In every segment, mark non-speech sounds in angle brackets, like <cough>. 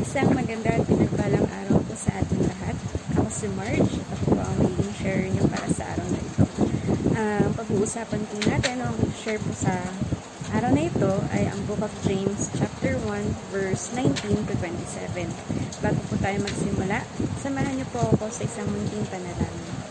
Isang maganda at pinagpalang araw po sa ating lahat. Ako si Marge. Ako po ang magiging share niyo para sa araw na ito. Uh, pag-uusapan po natin, ang share po sa araw na ito ay ang Book of James chapter 1 verse 19 to 27. Bago po tayo magsimula, samahan niyo po ako sa isang munting panalangin.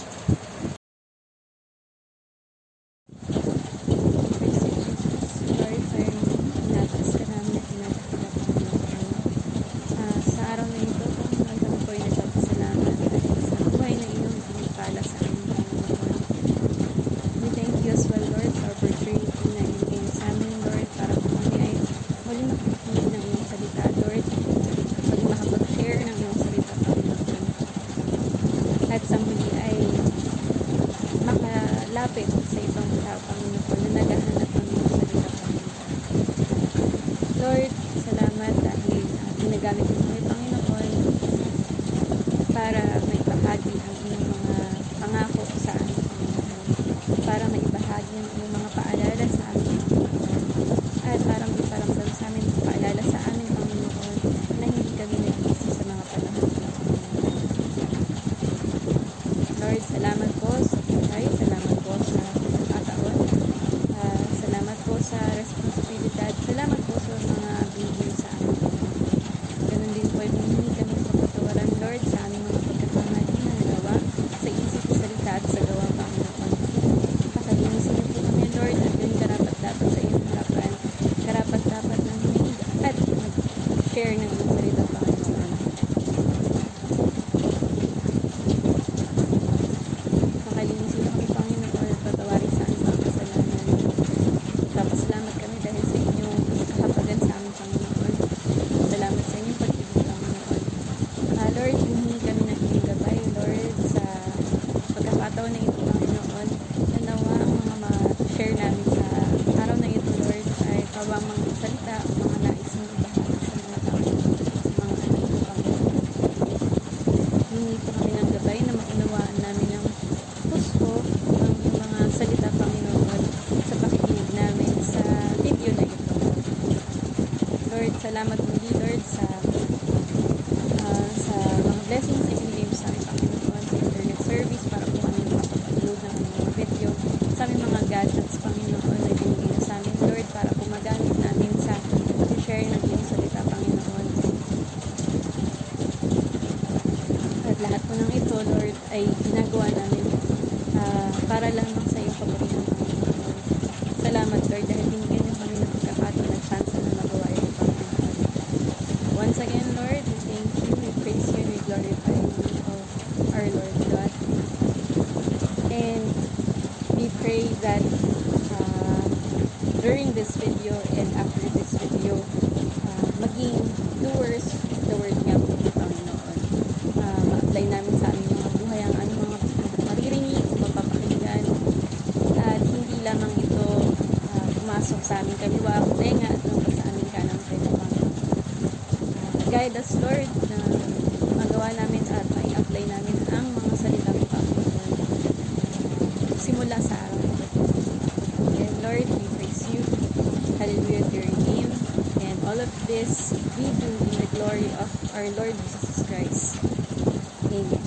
Sang. Salamat po. during this video and after this video uh, maging our Lord Jesus Christ. Amen.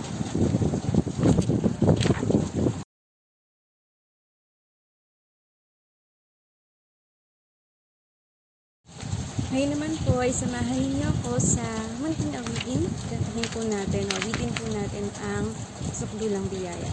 Ngayon naman po ay samahan niyo ako sa munting awitin. Kantahin po natin, awitin po natin ang sukdulang biyaya.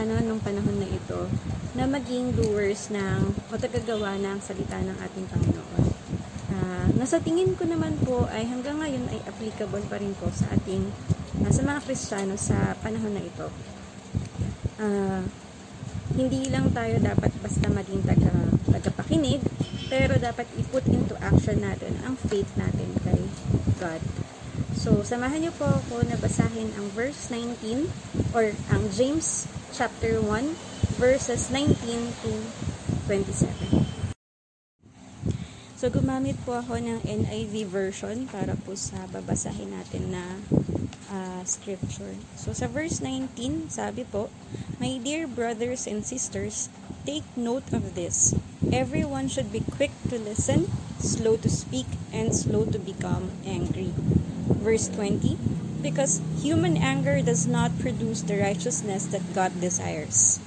Kristiyano nung panahon na ito na maging doers ng o tagagawa ng salita ng ating Panginoon. Uh, nasa tingin ko naman po ay hanggang ngayon ay applicable pa rin po sa ating uh, sa mga Kristiyano sa panahon na ito. Uh, hindi lang tayo dapat basta maging taga, tagapakinig, pero dapat i-put into action natin ang faith natin kay God. So, samahan niyo po ako na basahin ang verse 19 or ang James chapter 1 verses 19 to 27. So, gumamit po ako ng NIV version para po sa babasahin natin na uh, scripture. So, sa verse 19, sabi po, My dear brothers and sisters, take note of this. Everyone should be quick to listen, slow to speak, and slow to become angry verse 20, because human anger does not produce the righteousness that God desires.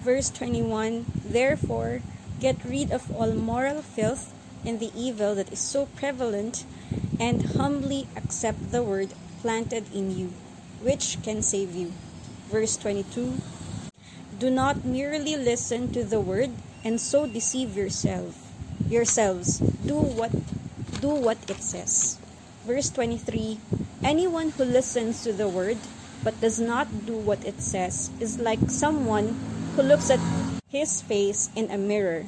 Verse 21, therefore, get rid of all moral filth and the evil that is so prevalent, and humbly accept the word planted in you, which can save you. Verse 22, do not merely listen to the word and so deceive yourself yourselves do what do what it says Verse 23 Anyone who listens to the word but does not do what it says is like someone who looks at his face in a mirror.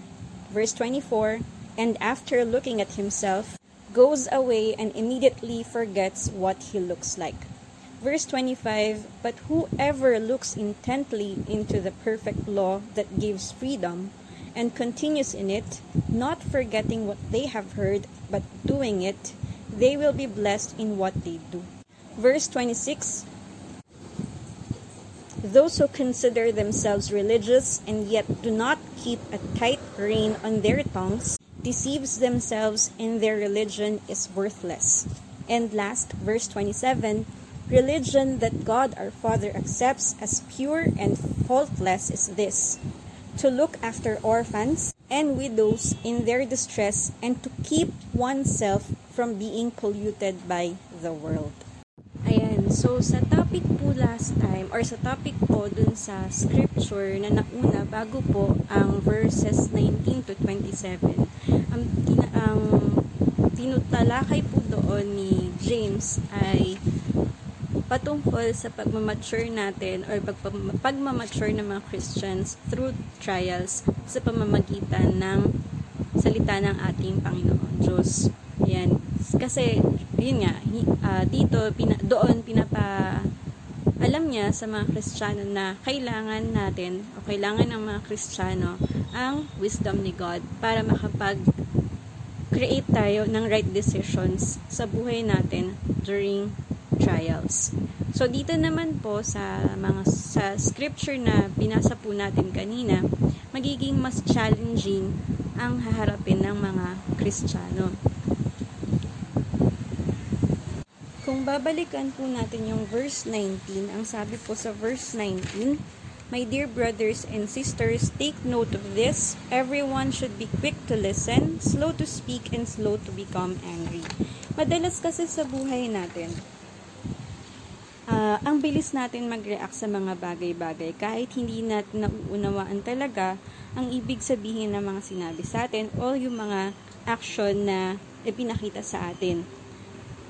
Verse 24 And after looking at himself, goes away and immediately forgets what he looks like. Verse 25 But whoever looks intently into the perfect law that gives freedom and continues in it, not forgetting what they have heard, but doing it, they will be blessed in what they do. Verse 26 Those who consider themselves religious and yet do not keep a tight rein on their tongues deceives themselves and their religion is worthless. And last, verse 27 Religion that God our Father accepts as pure and faultless is this to look after orphans and widows in their distress and to keep oneself from being polluted by the world. Ayan, so sa topic po last time, or sa topic po dun sa scripture na nauna bago po ang verses 19 to 27, ang, ang tinutalakay po doon ni James ay patungkol sa pagmamature natin or pagmamature ng mga Christians through trials sa pamamagitan ng salita ng ating Panginoon Diyos. Yan. Kasi, yun nga, uh, dito, pina, doon pinapa, alam niya sa mga Kristiyano na kailangan natin o kailangan ng mga Kristiyano ang wisdom ni God para makapag create tayo ng right decisions sa buhay natin during trials. So dito naman po sa mga sa scripture na binasa po natin kanina, magiging mas challenging ang haharapin ng mga Kristiyano. Kung babalikan po natin yung verse 19, ang sabi po sa verse 19, My dear brothers and sisters, take note of this. Everyone should be quick to listen, slow to speak, and slow to become angry. Madalas kasi sa buhay natin, uh, ang bilis natin mag-react sa mga bagay-bagay kahit hindi natin nauunawaan talaga ang ibig sabihin ng mga sinabi sa atin o yung mga action na ipinakita sa atin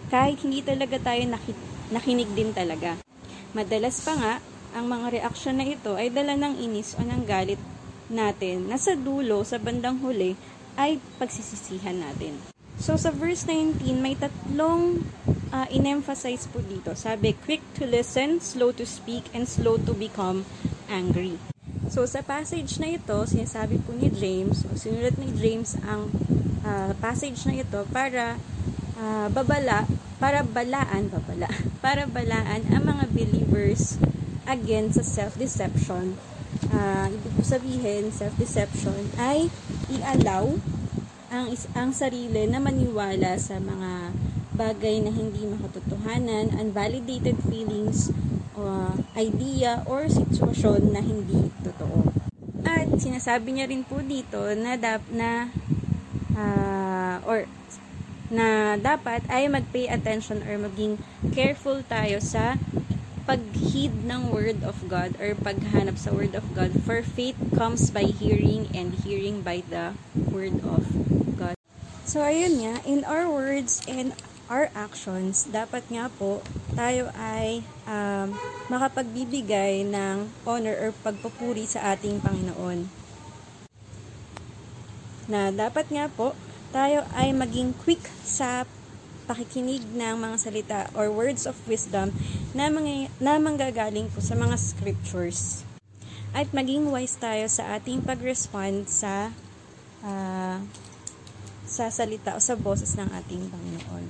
kahit hindi talaga tayo nakinig din talaga. Madalas pa nga, ang mga reaksyon na ito ay dala ng inis o ng galit natin na sa dulo, sa bandang huli, ay pagsisisihan natin. So, sa verse 19, may tatlong uh, in-emphasize po dito. Sabi, quick to listen, slow to speak, and slow to become angry. So, sa passage na ito, sinasabi po ni James, o sinulat ni James ang uh, passage na ito para uh, babala, para balaan, babala, <laughs> para balaan ang mga believers against sa self-deception. Uh, ibig po sabihin, self-deception ay i-allow ang, ang sarili na maniwala sa mga bagay na hindi makatotohanan, unvalidated feelings, uh, idea, or sitwasyon na hindi totoo. At sinasabi niya rin po dito na, dap, na uh, or na dapat ay mag-pay attention or maging careful tayo sa pagheed ng Word of God or paghanap sa Word of God. For faith comes by hearing and hearing by the Word of God. So, ayun nga, in our words and our actions, dapat nga po tayo ay um, makapagbibigay ng honor or pagpupuri sa ating Panginoon. Na dapat nga po tayo ay maging quick sa pakikinig ng mga salita or words of wisdom na, mga, na manggagaling po sa mga scriptures. At maging wise tayo sa ating pag-respond sa uh, sa salita o sa boses ng ating Panginoon.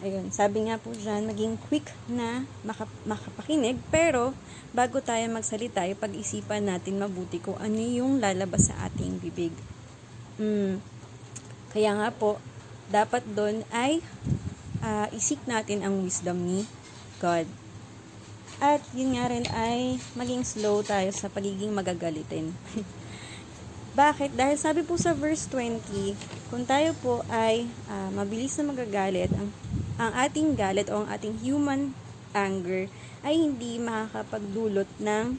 Ayun, sabi nga po dyan, maging quick na makap- makapakinig, pero bago tayo magsalita, pag-isipan natin mabuti kung ano yung lalabas sa ating bibig. Mm. Kaya nga po, dapat doon ay uh, isik natin ang wisdom ni God. At yun nga rin ay maging slow tayo sa pagiging magagalitin. <laughs> Bakit? Dahil sabi po sa verse 20, kung tayo po ay uh, mabilis na magagalit, ang, ang ating galit o ang ating human anger ay hindi makakapagdulot ng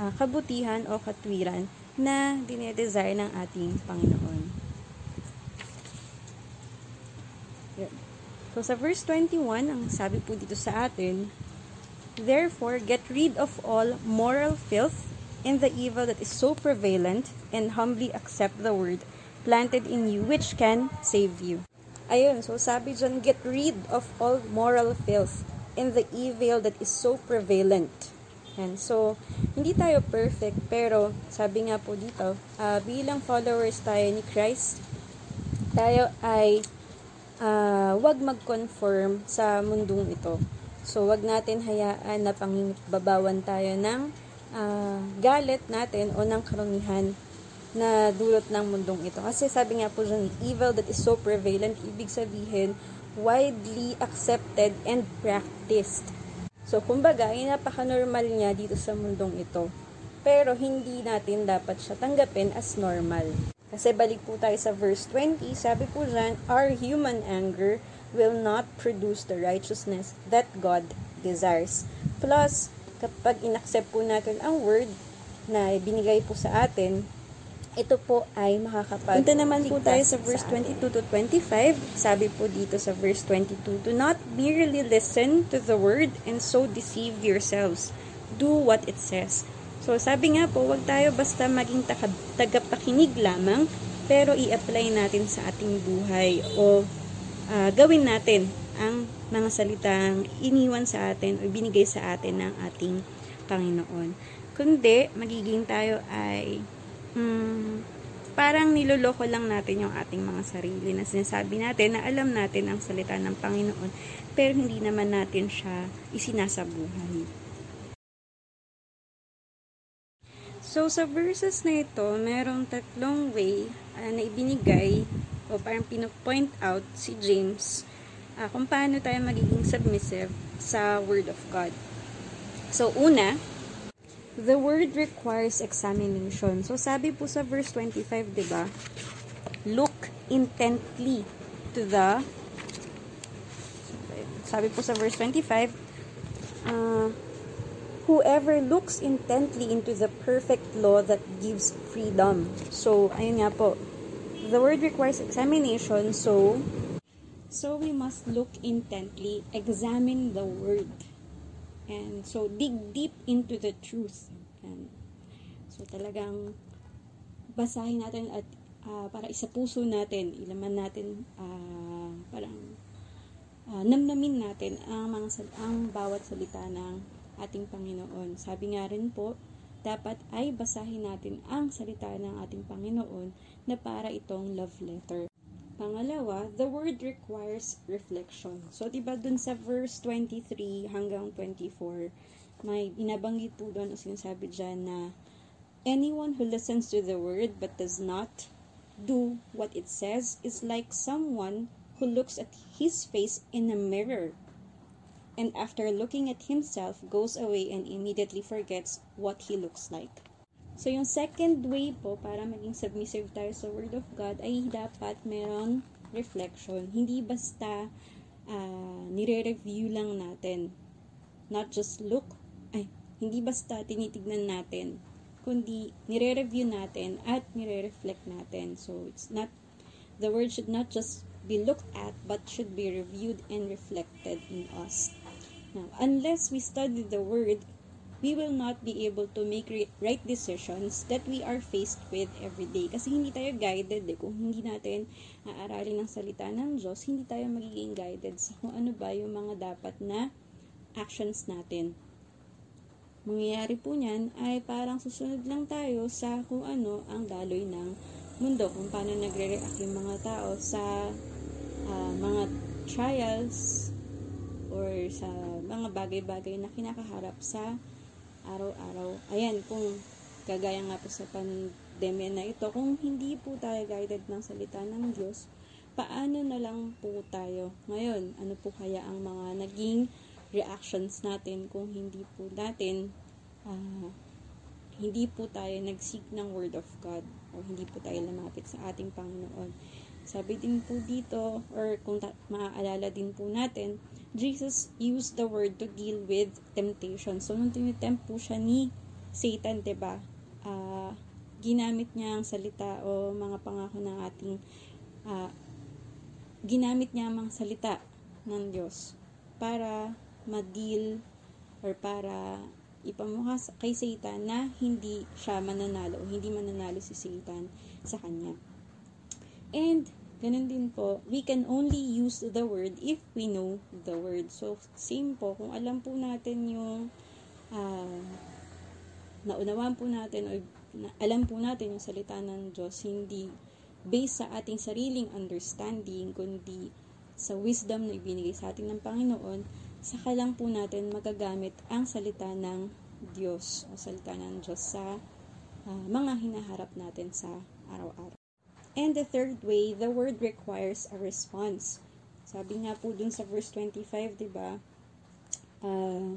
uh, kabutihan o katwiran na dinedesire ng ating Panginoon. So, sa verse 21, ang sabi po dito sa atin, Therefore, get rid of all moral filth and the evil that is so prevalent, and humbly accept the word planted in you, which can save you. Ayun, so sabi dyan, get rid of all moral filth and the evil that is so prevalent. And so, hindi tayo perfect, pero sabi nga po dito, uh, bilang followers tayo ni Christ, tayo ay uh, wag mag-conform sa mundong ito. So, wag natin hayaan na pangbabawan tayo ng uh, galit natin o ng karumihan na dulot ng mundong ito. Kasi sabi nga po dyan, evil that is so prevalent, ibig sabihin, widely accepted and practiced. So, kumbaga, ay napaka-normal niya dito sa mundong ito. Pero, hindi natin dapat siya tanggapin as normal. Kasi balik po tayo sa verse 20, sabi po dyan, Our human anger will not produce the righteousness that God desires. Plus, kapag inaccept po natin ang word na binigay po sa atin, ito po ay makakapag Punta naman po tayo sa verse 22 to 25. Sabi po dito sa verse 22, Do not merely listen to the word and so deceive yourselves. Do what it says. So, sabi nga po, wag tayo basta maging tagapakinig lamang, pero i-apply natin sa ating buhay o uh, gawin natin ang mga salitang iniwan sa atin o binigay sa atin ng ating Panginoon. Kundi, magiging tayo ay um, parang niloloko lang natin yung ating mga sarili na sinasabi natin na alam natin ang salita ng Panginoon pero hindi naman natin siya isinasabuhay. So, sa verses na ito, merong tatlong way uh, na ibinigay o parang pinopoint out si James uh, kung paano tayo magiging submissive sa Word of God. So, una, the Word requires examination. So, sabi po sa verse 25, di ba? Look intently to the sabi po sa verse 25, uh, whoever looks intently into the perfect law that gives freedom. So, ayun nga po. The word requires examination, so so we must look intently, examine the word. And so dig deep into the truth. And so talagang basahin natin at uh, para isa puso natin, ilaman natin uh, parang uh, namnamin natin ang mga ang bawat salita ng ating Panginoon. Sabi nga rin po, dapat ay basahin natin ang salita ng ating Panginoon na para itong love letter. Pangalawa, the word requires reflection. So, di ba dun sa verse 23 hanggang 24, may binabanggit po doon o sinasabi dyan na anyone who listens to the word but does not do what it says is like someone who looks at his face in a mirror and after looking at himself, goes away and immediately forgets what he looks like. So, yung second way po para maging submissive tayo sa Word of God ay dapat meron reflection. Hindi basta uh, nire-review lang natin. Not just look, Hindi basta tinitignan natin, kundi nire-review natin at nire-reflect natin. So, it's not, the word should not just be looked at, but should be reviewed and reflected in us. Now, unless we study the word, we will not be able to make right decisions that we are faced with every day. Kasi hindi tayo guided eh. Kung hindi natin aaralin ng salita ng Diyos, hindi tayo magiging guided sa kung ano ba yung mga dapat na actions natin. Mangyayari po niyan ay parang susunod lang tayo sa kung ano ang daloy ng mundo, kung paano nagre-react yung mga tao sa uh, mga trials or sa mga bagay-bagay na kinakaharap sa araw-araw. Ayan, kung kagaya nga po sa pandemya na ito, kung hindi po tayo guided ng salita ng Diyos, paano na lang po tayo ngayon? Ano po kaya ang mga naging reactions natin kung hindi po natin uh, hindi po tayo nag-seek ng Word of God o hindi po tayo lumapit sa ating Panginoon. Sabi din po dito, or kung ta- maaalala din po natin, Jesus used the word to deal with temptation. So, nung tinitempt po siya ni Satan, ba diba, uh, ginamit niya ang salita o mga pangako ng ating, uh, ginamit niya ang mga salita ng Diyos para ma-deal or para ipamukha kay Satan na hindi siya mananalo hindi mananalo si Satan sa kanya. And Ganun din po, we can only use the word if we know the word. So, same po, kung alam po natin yung uh, naunawaan po natin o alam po natin yung salita ng Diyos, hindi based sa ating sariling understanding, kundi sa wisdom na ibinigay sa atin ng Panginoon, saka lang po natin magagamit ang salita ng Diyos o salita ng Diyos sa uh, mga hinaharap natin sa araw-araw. And the third way, the word requires a response. Sabi nga po dun sa verse 25, di ba? Uh,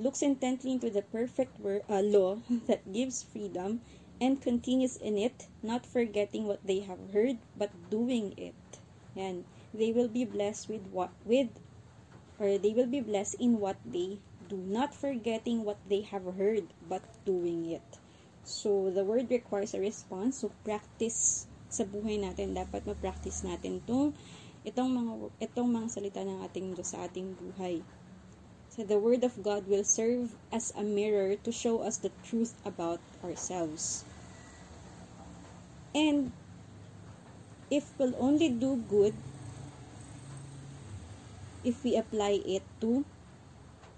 looks intently into the perfect word, uh, law <laughs> that gives freedom and continues in it, not forgetting what they have heard, but doing it. Yan. They will be blessed with what, with, or they will be blessed in what they do, not forgetting what they have heard, but doing it. So, the word requires a response. So, practice sa buhay natin. Dapat ma-practice natin itong, itong, mga, itong mga salita ng ating Diyos sa ating buhay. So the Word of God will serve as a mirror to show us the truth about ourselves. And if we'll only do good, if we apply it to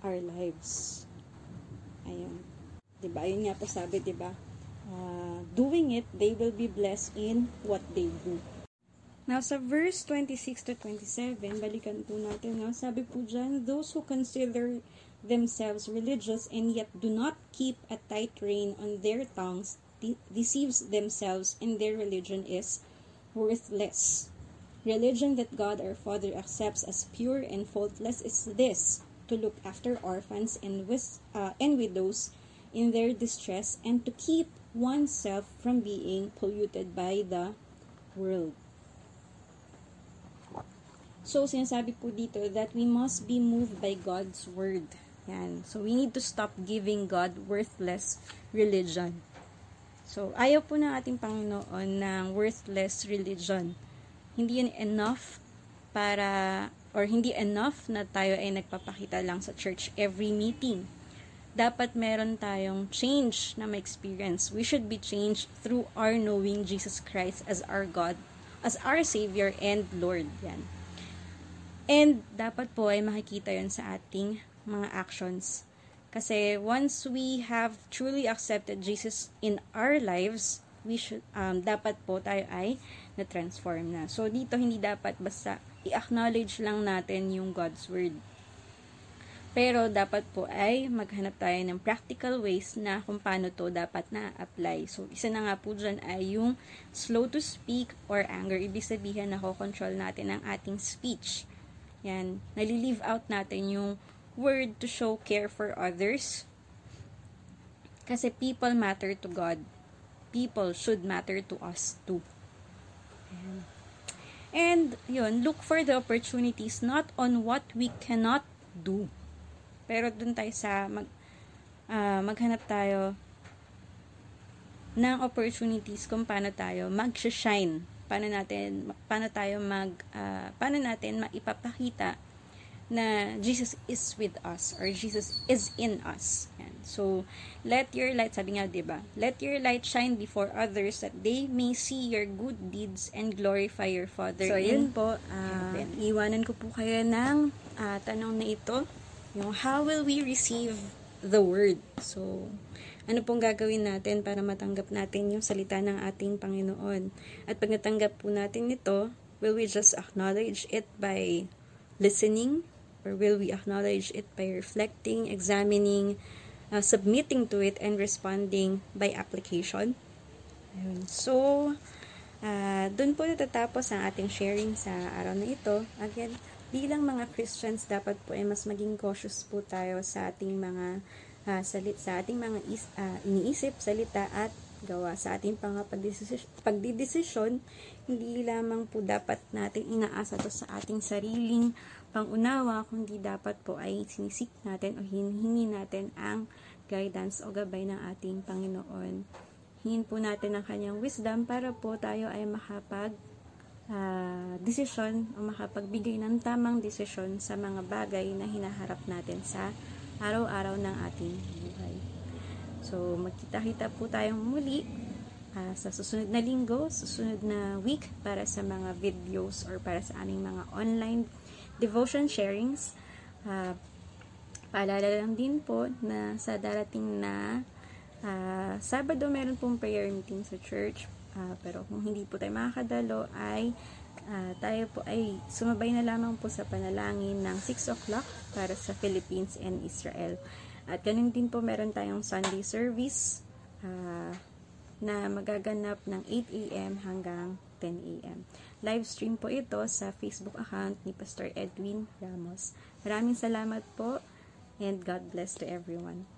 our lives. Ayun. Diba? Yun nga po sabi, diba? Uh, doing it, they will be blessed in what they do. Now, sa verse 26 to 27, balikan po natin, no? sabi po dyan, those who consider themselves religious and yet do not keep a tight rein on their tongues de- deceives themselves and their religion is worthless. Religion that God our Father accepts as pure and faultless is this, to look after orphans and, uh, and widows in their distress and to keep oneself from being polluted by the world. So, sinasabi po dito that we must be moved by God's word. Yan. So, we need to stop giving God worthless religion. So, ayaw po ng ating Panginoon ng worthless religion. Hindi yun enough para, or hindi enough na tayo ay nagpapakita lang sa church every meeting dapat meron tayong change na ma-experience. We should be changed through our knowing Jesus Christ as our God, as our Savior and Lord. Yan. And dapat po ay makikita yon sa ating mga actions. Kasi once we have truly accepted Jesus in our lives, we should um, dapat po tayo ay na-transform na. So dito hindi dapat basta i-acknowledge lang natin yung God's word pero dapat po ay maghanap tayo ng practical ways na kung paano to dapat na-apply. So, isa na nga po dyan ay yung slow to speak or anger. Ibig sabihin na control natin ang ating speech. Yan. Nalilive out natin yung word to show care for others. Kasi people matter to God. People should matter to us too. And, yun, look for the opportunities not on what we cannot do pero dun tayo sa mag, ah, maghanap tayo ng opportunities kung paano tayo mag-shine. Paano natin, paano tayo mag, ah, paano natin maipapakita na Jesus is with us or Jesus is in us. Yan. So, let your light, sabi nga, di ba? Let your light shine before others that they may see your good deeds and glorify your Father So, yun po. heaven. iwanan ko po kayo ng ah, tanong na ito. Yung, how will we receive the word? So, ano pong gagawin natin para matanggap natin yung salita ng ating Panginoon? At pag natanggap po natin ito, will we just acknowledge it by listening? Or will we acknowledge it by reflecting, examining, uh, submitting to it, and responding by application? Ayun. So, ah doon po natatapos ang ating sharing sa araw na ito. Again, bilang mga Christians, dapat po ay mas maging cautious po tayo sa ating mga ah, salit, sa ating mga is, ah, iniisip, salita at gawa sa ating mga pagdidesisyon, hindi lamang po dapat natin inaasa to sa ating sariling pangunawa, kundi dapat po ay sinisik natin o hinihingi natin ang guidance o gabay ng ating Panginoon. Hingin po natin ang kanyang wisdom para po tayo ay makapag ah, desisyon o makapagbigay ng tamang desisyon sa mga bagay na hinaharap natin sa araw-araw ng ating buhay. So, magkita-kita po tayong muli ah, sa susunod na linggo, susunod na week para sa mga videos or para sa aming mga online devotion sharings. Ah, paalala lang din po na sa darating na ah, Sabado meron pong prayer meeting sa church. Ah, pero kung hindi po tayo makakadalo ay ah, tayo po ay sumabay na lamang po sa panalangin ng 6 o'clock para sa Philippines and Israel. At ganun din po meron tayong Sunday service ah, na magaganap ng 8 a.m. hanggang 10 a.m. Live stream po ito sa Facebook account ni Pastor Edwin Ramos. Maraming salamat po and God bless to everyone.